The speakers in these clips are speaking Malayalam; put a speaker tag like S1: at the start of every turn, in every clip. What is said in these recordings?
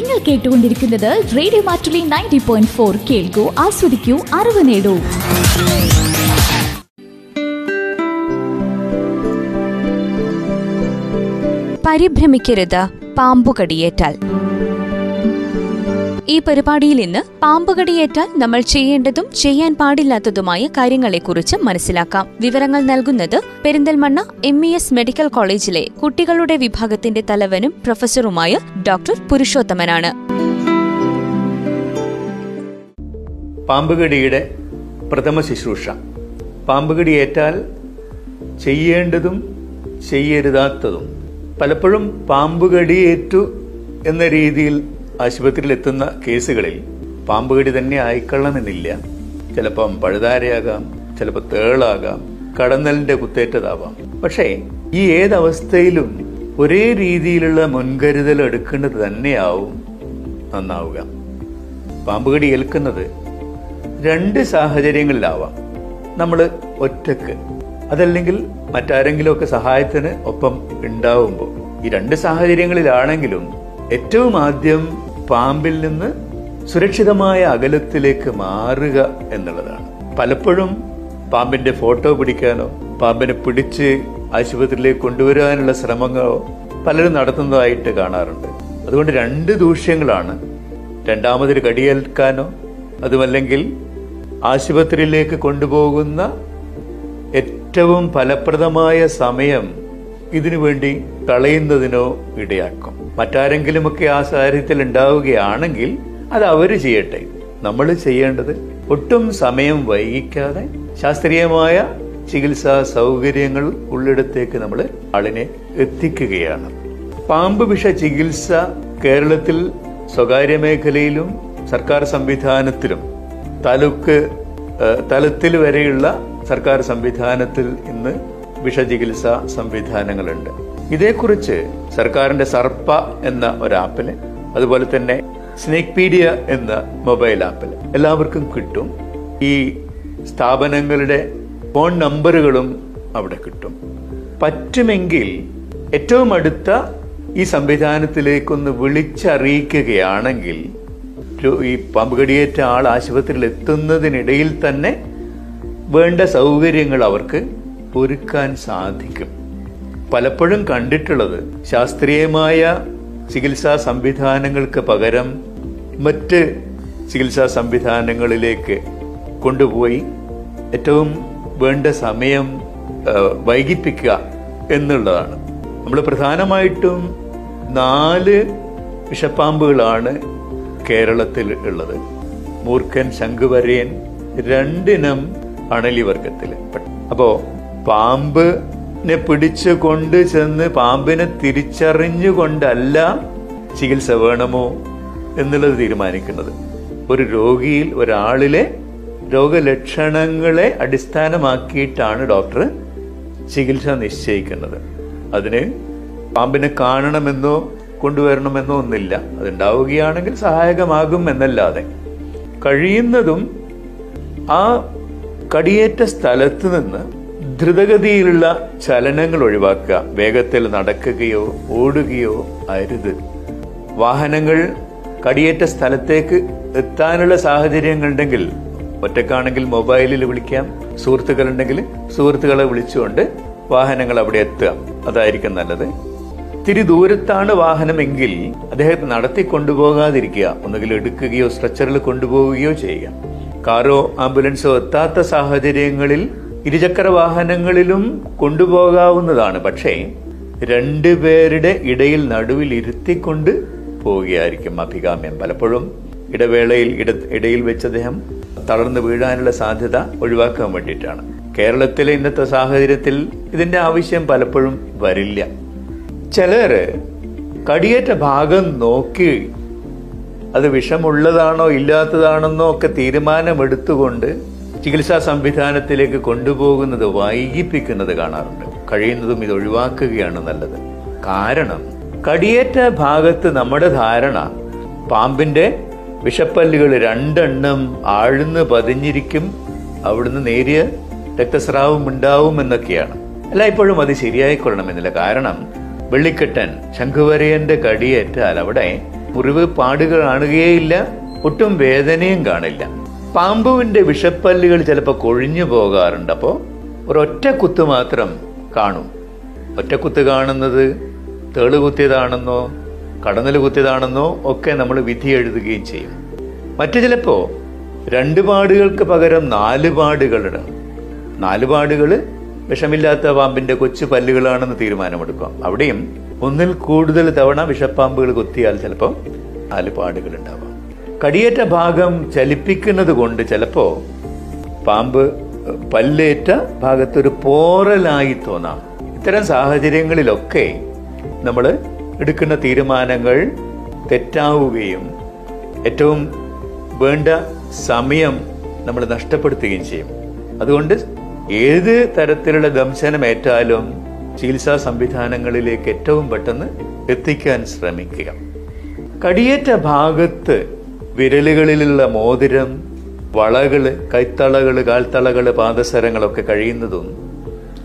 S1: നിങ്ങൾ കേട്ടുകൊണ്ടിരിക്കുന്നത് radio Mattoli ninety point four. കേൾക്കൂ ആസ്വദിക്കൂ അറിവ് നേടൂ.
S2: പരിഭ്രമിക്കരുത് പാമ്പുകടിയേറ്റാൽ. ഈ പരിപാടിയിൽ ഇന്ന് പാമ്പുകടിയേറ്റാൽ നമ്മൾ ചെയ്യേണ്ടതും ചെയ്യാൻ പാടില്ലാത്തതുമായ കാര്യങ്ങളെക്കുറിച്ച് മനസ്സിലാക്കാം. വിവരങ്ങൾ നൽകുന്നത് Perinthalmanna M E S medical കോളേജിലെ കുട്ടികളുടെ വിഭാഗത്തിന്റെ തലവനും പ്രൊഫസറുമായ ഡോക്ടർ പുരുഷോത്തമനാണ്.
S3: പാമ്പുകടിയുടെ പ്രഥമ ശുശ്രൂഷ. പാമ്പുകടിയേറ്റാൽ ചെയ്യേണ്ടതും ചെയ്യരുതാത്തതും. പലപ്പോഴും പാമ്പുകടിയേറ്റു എന്ന രീതിയിൽ ആശുപത്രിയിൽ എത്തുന്ന കേസുകളിൽ പാമ്പുകടി തന്നെ ആയിക്കൊള്ളണമെന്നില്ല. ചിലപ്പം പഴുതാരയാകാം ചിലപ്പോൾ തേളാകാം കടന്നലിന്റെ കുത്തേറ്റതാവാം. പക്ഷേ ഈ ഏതവസ്ഥയിലും ഒരേ രീതിയിലുള്ള മുൻകരുതൽ എടുക്കേണ്ടത് തന്നെയാവും. നന്നാവുക. പാമ്പുകടി ഏൽക്കുന്നത് രണ്ട് സാഹചര്യങ്ങളിലാവാം. നമ്മൾ ഒറ്റയ്ക്ക് അതല്ലെങ്കിൽ മറ്റാരെങ്കിലുമൊക്കെ സഹായത്തിന് ഒപ്പം ഉണ്ടാവുമ്പോൾ. ഈ രണ്ട് സാഹചര്യങ്ങളിലാണെങ്കിലും ഏറ്റവും ആദ്യം പാമ്പിൽ നിന്ന് സുരക്ഷിതമായ അകലത്തിലേക്ക് മാറുക എന്നുള്ളതാണ്. പലപ്പോഴും പാമ്പിന്റെ ഫോട്ടോ പിടിക്കാനോ പാമ്പിനെ പിടിച്ച് ആശുപത്രിയിലേക്ക് കൊണ്ടുവരാനുള്ള ശ്രമങ്ങളോ പലരും നടത്തുന്നതായിട്ട് കാണാറുണ്ട്. അതുകൊണ്ട് രണ്ട് ദൂഷ്യങ്ങളാണ്. രണ്ടാമതൊരു കടിയേൽക്കാനോ അതുമല്ലെങ്കിൽ ആശുപത്രിയിലേക്ക് കൊണ്ടുപോകുന്ന ഏറ്റവും ഫലപ്രദമായ സമയം ഇതിനു വേണ്ടി കളയുന്നതിനോ ഇടയാക്കും. മറ്റാരെങ്കിലുമൊക്കെ ആ സാഹചര്യത്തിൽ ഉണ്ടാവുകയാണെങ്കിൽ അത് അവർ ചെയ്യട്ടെ. നമ്മൾ ചെയ്യേണ്ടത് ഒട്ടും സമയം വൈകിക്കാതെ ശാസ്ത്രീയമായ ചികിത്സാ സൗകര്യങ്ങൾ ഉള്ളിടത്തേക്ക് നമ്മൾ ആളിനെ എത്തിക്കുകയാണ്. പാമ്പ് വിഷ ചികിത്സ കേരളത്തിൽ സ്വകാര്യ മേഖലയിലും സർക്കാർ സംവിധാനത്തിലും താലൂക്ക് തലത്തിൽ വരെയുള്ള സർക്കാർ സംവിധാനത്തിൽ ഇന്ന് വിഷചികിത്സാ സംവിധാനങ്ങളുണ്ട്. ഇതേക്കുറിച്ച് സർക്കാരിന്റെ സർപ്പ എന്ന ഒരു അതുപോലെ തന്നെ സ്നേക് പീഡിയ എന്ന മൊബൈൽ ആപ്പിൽ എല്ലാവർക്കും കിട്ടും. ഈ സ്ഥാപനങ്ങളുടെ ഫോൺ നമ്പറുകളും അവിടെ കിട്ടും. പറ്റുമെങ്കിൽ ഏറ്റവും അടുത്ത ഈ സംവിധാനത്തിലേക്കൊന്ന് വിളിച്ചറിയിക്കുകയാണെങ്കിൽ ഈ ഈ പാമ്പുകടിയേറ്റ ആൾ ആശുപത്രിയിൽ എത്തുന്നതിനിടയിൽ തന്നെ വേണ്ട സൗകര്യങ്ങൾ അവർക്ക് ഒരുക്കാൻ സാധിക്കും. പലപ്പോഴും കണ്ടിട്ടുള്ളത് ശാസ്ത്രീയമായ ചികിത്സാ സംവിധാനങ്ങൾക്ക് പകരം മറ്റ് ചികിത്സാ സംവിധാനങ്ങളിലേക്ക് കൊണ്ടുപോയി ഏറ്റവും വേണ്ട സമയം വൈകിപ്പിക്കുക എന്നുള്ളതാണ്. നമ്മൾ പ്രധാനമായിട്ടും നാല് വിഷപ്പാമ്പുകളാണ് കേരളത്തിൽ ഉള്ളത്. മൂർഖൻ ശംഖുവരയൻ രണ്ടിനം അണലി വർഗത്തിൽ അപ്പോ പാമ്പിനെ പിടിച്ചു കൊണ്ട് ചെന്ന് പാമ്പിനെ തിരിച്ചറിഞ്ഞുകൊണ്ടല്ല ചികിത്സ വേണമോ എന്നുള്ളത് തീരുമാനിക്കുന്നത്. ഒരു രോഗിയിൽ ഒരാളിലെ രോഗലക്ഷണങ്ങളെ അടിസ്ഥാനമാക്കിയിട്ടാണ് ഡോക്ടർ ചികിത്സ നിശ്ചയിക്കുന്നത്. അതിന് പാമ്പിനെ കാണണമെന്നോ കൊണ്ടുവരണമെന്നോ ഒന്നില്ല. അതുണ്ടാവുകയാണെങ്കിൽ സഹായകമാകും എന്നല്ലാതെ. കഴിയുന്നതും ആ കടിയേറ്റ സ്ഥലത്ത് നിന്ന് ദ്രുതഗതിയിലുള്ള ചലനങ്ങൾ ഒഴിവാക്കുക. വേഗത്തിൽ നടക്കുകയോ ഓടുകയോ അരുത്. വാഹനങ്ങൾ കടിയേറ്റ സ്ഥലത്തേക്ക് എത്താനുള്ള സാഹചര്യങ്ങളുണ്ടെങ്കിൽ ഒറ്റക്കാണെങ്കിൽ മൊബൈലിൽ വിളിക്കാം. സുഹൃത്തുക്കൾ ഉണ്ടെങ്കിൽ സുഹൃത്തുക്കളെ വിളിച്ചുകൊണ്ട് വാഹനങ്ങൾ അവിടെ എത്തുക. അതായിരിക്കും നല്ലത്. ഇത്തിരി ദൂരത്താണ് വാഹനമെങ്കിൽ അദ്ദേഹത്തെ നടത്തി കൊണ്ടുപോകാതിരിക്കുക. ഒന്നുകിൽ എടുക്കുകയോ സ്ട്രെച്ചറിൽ കൊണ്ടുപോവുകയോ ചെയ്യുക. കാറോ ആംബുലൻസോ എത്താത്ത സാഹചര്യങ്ങളിൽ ഇരുചക്ര വാഹനങ്ങളിലും കൊണ്ടുപോകാവുന്നതാണ്. പക്ഷേ രണ്ടുപേരുടെ ഇടയിൽ നടുവിൽ ഇരുത്തിക്കൊണ്ട് പോവുകയായിരിക്കും അഭികാമ്യം. പലപ്പോഴും ഇടവേളയിൽ ഇട ഇടയിൽ വെച്ച് അദ്ദേഹം തളർന്നു വീഴാനുള്ള സാധ്യത ഒഴിവാക്കാൻ വേണ്ടിയിട്ടാണ്. കേരളത്തിലെ ഇന്നത്തെ സാഹചര്യത്തിൽ ഇതിന്റെ ആവശ്യം പലപ്പോഴും വരില്ല. ചിലർ കടിയേറ്റ ഭാഗം നോക്കി അത് വിഷമുള്ളതാണോ ഇല്ലാത്തതാണെന്നോ ഒക്കെ തീരുമാനമെടുത്തുകൊണ്ട് ചികിത്സാ സംവിധാനത്തിലേക്ക് കൊണ്ടുപോകുന്നത് വൈകിപ്പിക്കുന്നത് കാണാറുണ്ട്. കഴിയുന്നതും ഇത് ഒഴിവാക്കുകയാണ് നല്ലത്. കാരണം കടിയേറ്റ ഭാഗത്ത് നമ്മുടെ ധാരണ പാമ്പിന്റെ വിഷപ്പല്ലുകൾ രണ്ടെണ്ണം ആഴ്ന്ന് പതിഞ്ഞിരിക്കും അവിടുന്ന് നേരിയ രക്തസ്രാവം ഉണ്ടാവും എന്നൊക്കെയാണ്. എല്ലായ്പ്പോഴും അത് ശരിയായിക്കൊള്ളണമെന്നില്ല. കാരണം വെള്ളിക്കെട്ടൻ ശംഖുവരയന്റെ കടിയേറ്റാൽ അവിടെ മുറിവ് പാടുകൾ കാണുകയേയില്ല ഒട്ടും വേദനയും കാണില്ല. പാമ്പുവിന്റെ വിഷപ്പല്ലുകൾ ചിലപ്പോൾ കൊഴിഞ്ഞു പോകാറുണ്ട്. അപ്പോൾ ഒരൊറ്റ കുത്ത് മാത്രം കാണും. ഒറ്റ കുത്ത് കാണുന്നത് തേൾ കുത്തിയതാണെന്നോ കടന്നൽ കുത്തിയതാണെന്നോ ഒക്കെ നമ്മൾ വിധി എഴുതുകയും ചെയ്യും. മറ്റു ചിലപ്പോൾ രണ്ട് പാടുകൾക്ക് പകരം നാല് പാടുകളുടെ നാല് പാടുകൾ വിഷമില്ലാത്ത പാമ്പിന്റെ കൊച്ചു പല്ലുകളാണെന്ന് തീരുമാനമെടുക്കാം. അവിടെയും ഒന്നിൽ കൂടുതൽ തവണ വിഷപ്പാമ്പുകൾ കൊത്തിയാൽ ചിലപ്പോൾ നാല് പാടുകൾ ഉണ്ടാവാം. കടിയേറ്റ ഭാഗം ചലിപ്പിക്കുന്നത് കൊണ്ട് ചിലപ്പോ പാമ്പ് പല്ലേറ്റ ഭാഗത്തൊരു പോറലായി തോന്നാം. ഇത്തരം സാഹചര്യങ്ങളിലൊക്കെ നമ്മൾ എടുക്കുന്ന തീരുമാനങ്ങൾ തെറ്റാവുകയും ഏറ്റവും വേണ്ട സമയം നമ്മൾ നഷ്ടപ്പെടുത്തുകയും ചെയ്യും. അതുകൊണ്ട് ഏത് തരത്തിലുള്ള ദംശനമേറ്റാലും ചികിത്സാ സംവിധാനങ്ങളിലേക്ക് ഏറ്റവും പെട്ടെന്ന് എത്തിക്കാൻ ശ്രമിക്കുക. കടിയേറ്റ ഭാഗത്ത് വിരലുകളിലുള്ള മോതിരം വളകൾ കൈത്തളകൾ കാൽത്തളകൾ പാദസരങ്ങളൊക്കെ കഴിയുന്നതും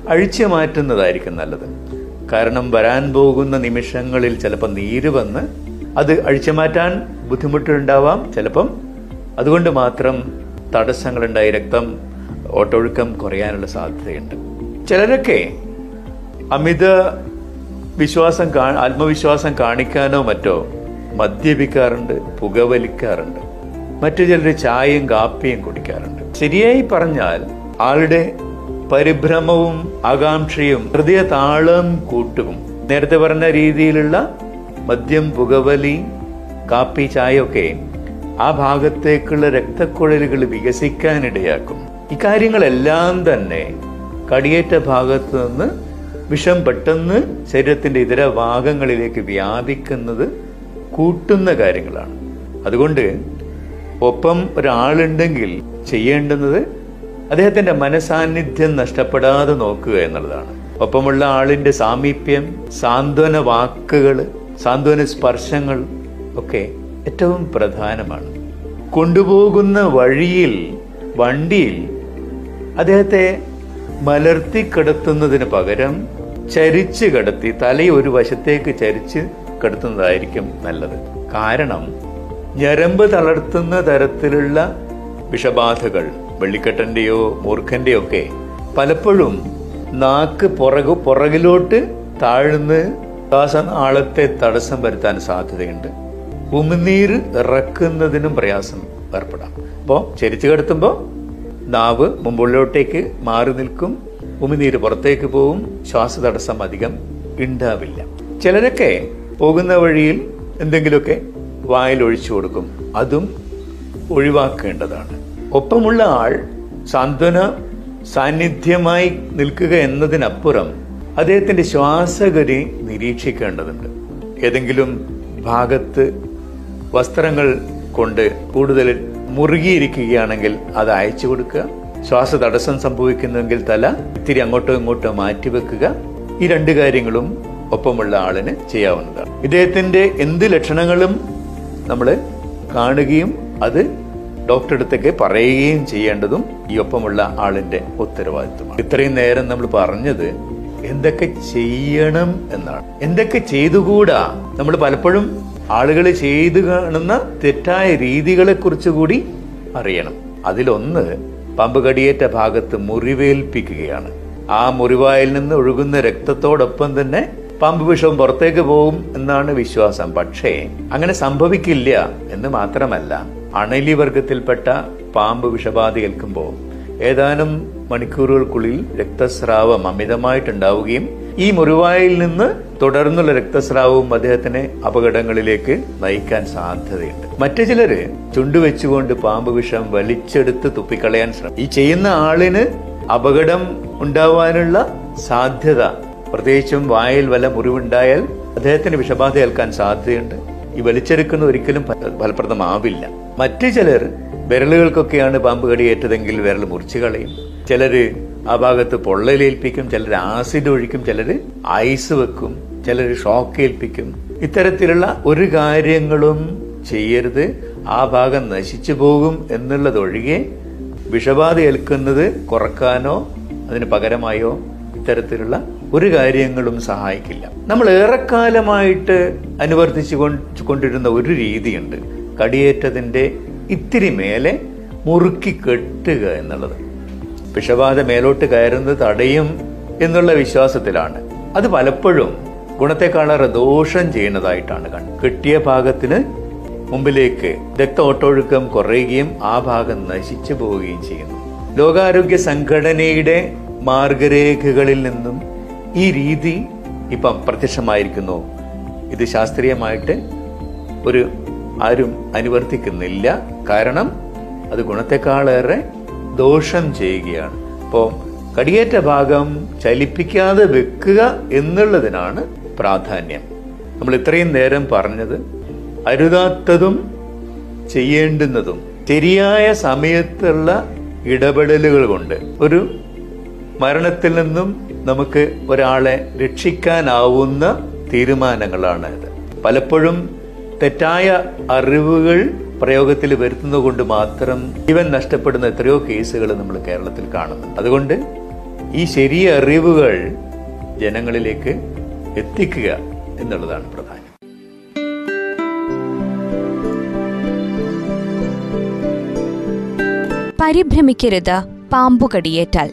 S3: അഴിച്ചു മാറ്റുന്നതായിരിക്കും നല്ലത്. കാരണം വരാൻ പോകുന്ന നിമിഷങ്ങളിൽ ചിലപ്പോൾ നീര് വന്ന് അത് അഴിച്ചു മാറ്റാൻ ബുദ്ധിമുട്ടുണ്ടാവാം. ചിലപ്പം അതുകൊണ്ട് മാത്രം തടസ്സങ്ങളുണ്ടായി രക്തം ഓട്ടൊഴുക്കം കുറയാനുള്ള സാധ്യതയുണ്ട്. ചിലരൊക്കെ അമിത വിശ്വാസം ആത്മവിശ്വാസം കാണിക്കാനോ മറ്റോ മദ്യപിക്കാറുണ്ട് പുകവലിക്കാറുണ്ട്. മറ്റു ചിലർ ചായയും കാപ്പിയും കുടിക്കാറുണ്ട്. ശരിയായി പറഞ്ഞാൽ ആളുടെ പരിഭ്രമവും ആകാംക്ഷയും ഹൃദയ താളം കൂട്ടും. നേരത്തെ പറഞ്ഞ രീതിയിലുള്ള മദ്യം പുകവലി കാപ്പി ചായയൊക്കെ ആ ഭാഗത്തേക്കുള്ള രക്തക്കുഴലുകൾ വികസിക്കാനിടയാക്കും. ഇക്കാര്യങ്ങളെല്ലാം തന്നെ കടിയേറ്റ ഭാഗത്ത് നിന്ന് വിഷം പെട്ടെന്ന് ശരീരത്തിന്റെ ഇതര ഭാഗങ്ങളിലേക്ക് വ്യാപിക്കുന്നത് കൂട്ടുന്ന കാര്യങ്ങളാണ്. അതുകൊണ്ട് ഒപ്പം ഒരാളുണ്ടെങ്കിൽ ചെയ്യേണ്ടുന്നത് അദ്ദേഹത്തിന്റെ മനസാന്നിധ്യം നഷ്ടപ്പെടാതെ നോക്കുക എന്നുള്ളതാണ്. ഒപ്പമുള്ള ആളിന്റെ സാമീപ്യം സാന്ത്വന വാക്കുകൾ സാന്ത്വന സ്പർശങ്ങൾ ഒക്കെ ഏറ്റവും പ്രധാനമാണ്. കൊണ്ടുപോകുന്ന വഴിയിൽ വണ്ടിയിൽ അദ്ദേഹത്തെ മലർത്തി കിടത്തുന്നതിന് പകരം ചരിച്ച് കിടത്തി തലയെ ഒരു വശത്തേക്ക് ചരിച്ച് കിടത്തുന്നതായിരിക്കും നല്ലത്. കാരണം ഞരമ്പ് തളർത്തുന്ന തരത്തിലുള്ള വിഷബാധകൾ വെള്ളിക്കെട്ടന്റെയോ മൂർഖന്റെയോ ഒക്കെ പലപ്പോഴും നാക്ക് പുറകു പുറകിലോട്ട് താഴ്ന്ന് ശ്വാസനാളത്തെ തടസ്സം വരുത്താൻ സാധ്യതയുണ്ട്. ഉമിനീര് ഇറക്കുന്നതിനും പ്രയാസം ഏർപ്പെടാം. അപ്പോൾ ചരിച്ചു കിടത്തുമ്പോൾ നാവ് മുമ്പുള്ളിലോട്ടേക്ക് മാറി നിൽക്കും ഉമിനീര് പുറത്തേക്ക് പോവും ശ്വാസതടസ്സം അധികം ഉണ്ടാവില്ല ചിലരൊക്കെ പോകുന്ന വഴിയിൽ എന്തെങ്കിലുമൊക്കെ വായിൽ ഒഴിച്ചു കൊടുക്കും. അതും ഒഴിവാക്കേണ്ടതാണ്. ഒപ്പമുള്ള ആൾ സാന്ത്വന സാന്നിധ്യമായി നിൽക്കുക എന്നതിനപ്പുറം അദ്ദേഹത്തിന്റെ ശ്വാസഗതി നിരീക്ഷിക്കേണ്ടതുണ്ട്. ഏതെങ്കിലും ഭാഗത്ത് വസ്ത്രങ്ങൾ കൊണ്ട് കൂടുതൽ മുറുകിയിരിക്കുകയാണെങ്കിൽ അത് അയച്ചു കൊടുക്കുക. ശ്വാസ തടസ്സം സംഭവിക്കുന്നെങ്കിൽ തല ഇത്തിരി അങ്ങോട്ടോ ഇങ്ങോട്ടോ മാറ്റിവെക്കുക. ഈ രണ്ട് കാര്യങ്ങളും ഒപ്പമുള്ള ആളിന് ചെയ്യാവുന്നതാണ്. ഇദ്ദേഹത്തിന്റെ എന്ത് ലക്ഷണങ്ങളും നമ്മൾ കാണുകയും അത് ഡോക്ടർ അടുത്തേക്ക് പറയുകയും ചെയ്യേണ്ടതും ഈ ഒപ്പമുള്ള ആളിന്റെ ഉത്തരവാദിത്വമാണ്. ഇത്രയും നേരം നമ്മൾ പറഞ്ഞത് എന്തൊക്കെ ചെയ്യണം എന്നാണ്. എന്തൊക്കെ ചെയ്തുകൂടാ? നമ്മൾ പലപ്പോഴും ആളുകൾ ചെയ്തു കാണുന്ന തെറ്റായ രീതികളെ കുറിച്ച് കൂടി അറിയണം. അതിലൊന്ന് പമ്പ് കടിയേറ്റ ഭാഗത്ത് മുറിവേൽപ്പിക്കുകയാണ്. ആ മുറിവായിൽ നിന്ന് ഒഴുകുന്ന രക്തത്തോടൊപ്പം തന്നെ പാമ്പ് വിഷവും പുറത്തേക്ക് പോകും എന്നാണ് വിശ്വാസം. പക്ഷേ അങ്ങനെ സംഭവിക്കില്ല എന്ന് മാത്രമല്ല അണലി വർഗത്തിൽപ്പെട്ട പാമ്പ് വിഷബാധ ഏൽക്കുമ്പോൾ ഏതാനും മണിക്കൂറുകൾക്കുള്ളിൽ രക്തസ്രാവം അമിതമായിട്ടുണ്ടാവുകയും ഈ മുറിവായിൽ നിന്ന് തുടർന്നുള്ള രക്തസ്രാവവും അദ്ദേഹത്തിനെ അപകടങ്ങളിലേക്ക് നയിക്കാൻ സാധ്യതയുണ്ട്. മറ്റു ചിലര് ചുണ്ടുവെച്ചുകൊണ്ട് പാമ്പ് വിഷം വലിച്ചെടുത്ത് തുപ്പിക്കളയാൻ ശ്രമിക്കും ഈ ചെയ്യുന്ന ആളിന് അപകടം ഉണ്ടാവാനുള്ള സാധ്യത പ്രത്യേകിച്ചും വായിൽ വല്ല മുറിവുണ്ടായാൽ അദ്ദേഹത്തിന് വിഷബാധ ഏൽക്കാൻ സാധ്യതയുണ്ട്. ഈ വലിച്ചെടുക്കുന്ന ഒരിക്കലും ഫലപ്രദമാവില്ല. മറ്റു ചിലർ വിരലുകൾക്കൊക്കെയാണ് പാമ്പ് കടിയേറ്റതെങ്കിൽ വിരൽ മുറിച്ചു കളയും. ചിലര് ആ ഭാഗത്ത് പൊള്ളലേൽപ്പിക്കും ചിലർ ആസിഡ് ഒഴിക്കും ചിലർ ഐസ് വെക്കും ചിലർ ഷോക്ക് ഏൽപ്പിക്കും. ഇത്തരത്തിലുള്ള ഒരു കാര്യങ്ങളും ചെയ്യരുത്. ആ ഭാഗം നശിച്ചു പോകും എന്നുള്ളതൊഴികെ വിഷബാധ ഏൽക്കുന്നത് കുറക്കാനോ അതിന് പകരമായോ ഇത്തരത്തിലുള്ള ഒരു കാര്യങ്ങളും സഹായിക്കില്ല. നമ്മൾ ഏറെക്കാലമായിട്ട് അനുവർത്തിച്ചു കൊണ്ട് കൊണ്ടിരുന്ന ഒരു രീതിയുണ്ട്. കടിയേറ്റതിന്റെ ഇത്തിരി മേലെ മുറുക്കി കെട്ടുക എന്നുള്ളത്. വിഷബാധ മേലോട്ട് കയറുന്നത് തടയും എന്നുള്ള വിശ്വാസത്തിലാണ്. അത് പലപ്പോഴും ഗുണത്തെക്കാളേറെ ദോഷം ചെയ്യുന്നതായിട്ടാണ് കണ്ടത് കെട്ടിയ ഭാഗത്തിന് മുമ്പിലേക്ക് രക്ത ഓട്ടൊഴുക്കം കുറയുകയും ആ ഭാഗം നശിച്ചു പോവുകയും ചെയ്യുന്നു. ലോകാരോഗ്യ സംഘടനയുടെ മാർഗരേഖകളിൽ നിന്നും ഈ രീതി ഇപ്പം പ്രത്യക്ഷമായിരിക്കുന്നു. ഇത് ശാസ്ത്രീയമായിട്ട് ഒരു ആരും അനുവർത്തിക്കുന്നില്ല. കാരണം അത് ഗുണത്തെക്കാളേറെ ദോഷം ചെയ്യുകയാണ്. അപ്പോൾ കടിയേറ്റ ഭാഗം ചലിപ്പിക്കാതെ വെക്കുക എന്നുള്ളതിനാണ് പ്രാധാന്യം. നമ്മൾ ഇത്രയും നേരം പറഞ്ഞത് അരുതാത്തതും ചെയ്യേണ്ടുന്നതും ശരിയായ സമയത്തുള്ള ഇടപെടലുകൾ കൊണ്ട്. ഒരു മരണത്തിൽ നിന്നും നമുക്ക് ഒരാളെ രക്ഷിക്കാനാവുന്ന തീരുമാനങ്ങളാണ് ഇത്. പലപ്പോഴും തെറ്റായ അറിവുകൾ പ്രയോഗത്തിൽ വരുത്തുന്നത് കൊണ്ട് മാത്രം ജീവൻ നഷ്ടപ്പെടുന്ന എത്രയോ കേസുകൾ നമ്മൾ കേരളത്തിൽ കാണുന്നു അതുകൊണ്ട് ഈ ശരിയ അറിവുകൾ ജനങ്ങളിലേക്ക് എത്തിക്കുക എന്നുള്ളതാണ് പ്രധാനം.
S2: പരിഭ്രമിക്കരുത് പാമ്പുകടിയേറ്റാൽ.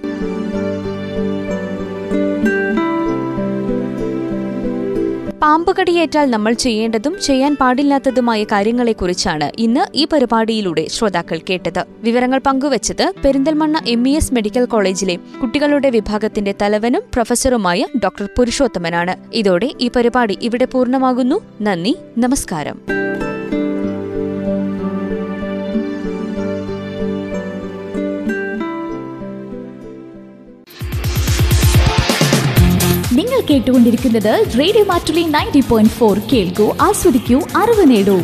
S2: പാമ്പുകടിയേറ്റാൽ നമ്മൾ ചെയ്യേണ്ടതും ചെയ്യാൻ പാടില്ലാത്തതുമായ കാര്യങ്ങളെക്കുറിച്ചാണ് ഇന്ന് ഈ പരിപാടിയിലൂടെ ശ്രോതാക്കൾ കേട്ടത്. വിവരങ്ങൾ പങ്കുവച്ചത് Perinthalmanna M E S medical കോളേജിലെ കുട്ടികളുടെ വിഭാഗത്തിന്റെ തലവനും പ്രൊഫസറുമായ ഡോക്ടർ പുരുഷോത്തമനാണ്. ഇതോടെ ഈ പരിപാടി ഇവിടെ പൂർണമാകുന്നു. നന്ദി നമസ്കാരം.
S1: കേട്ടുകൊണ്ടിരിക്കുന്നത് radio Mattoli ninety point four കേൾക്കൂ ആസ്വദിക്കൂ അറിവ് നേടൂ.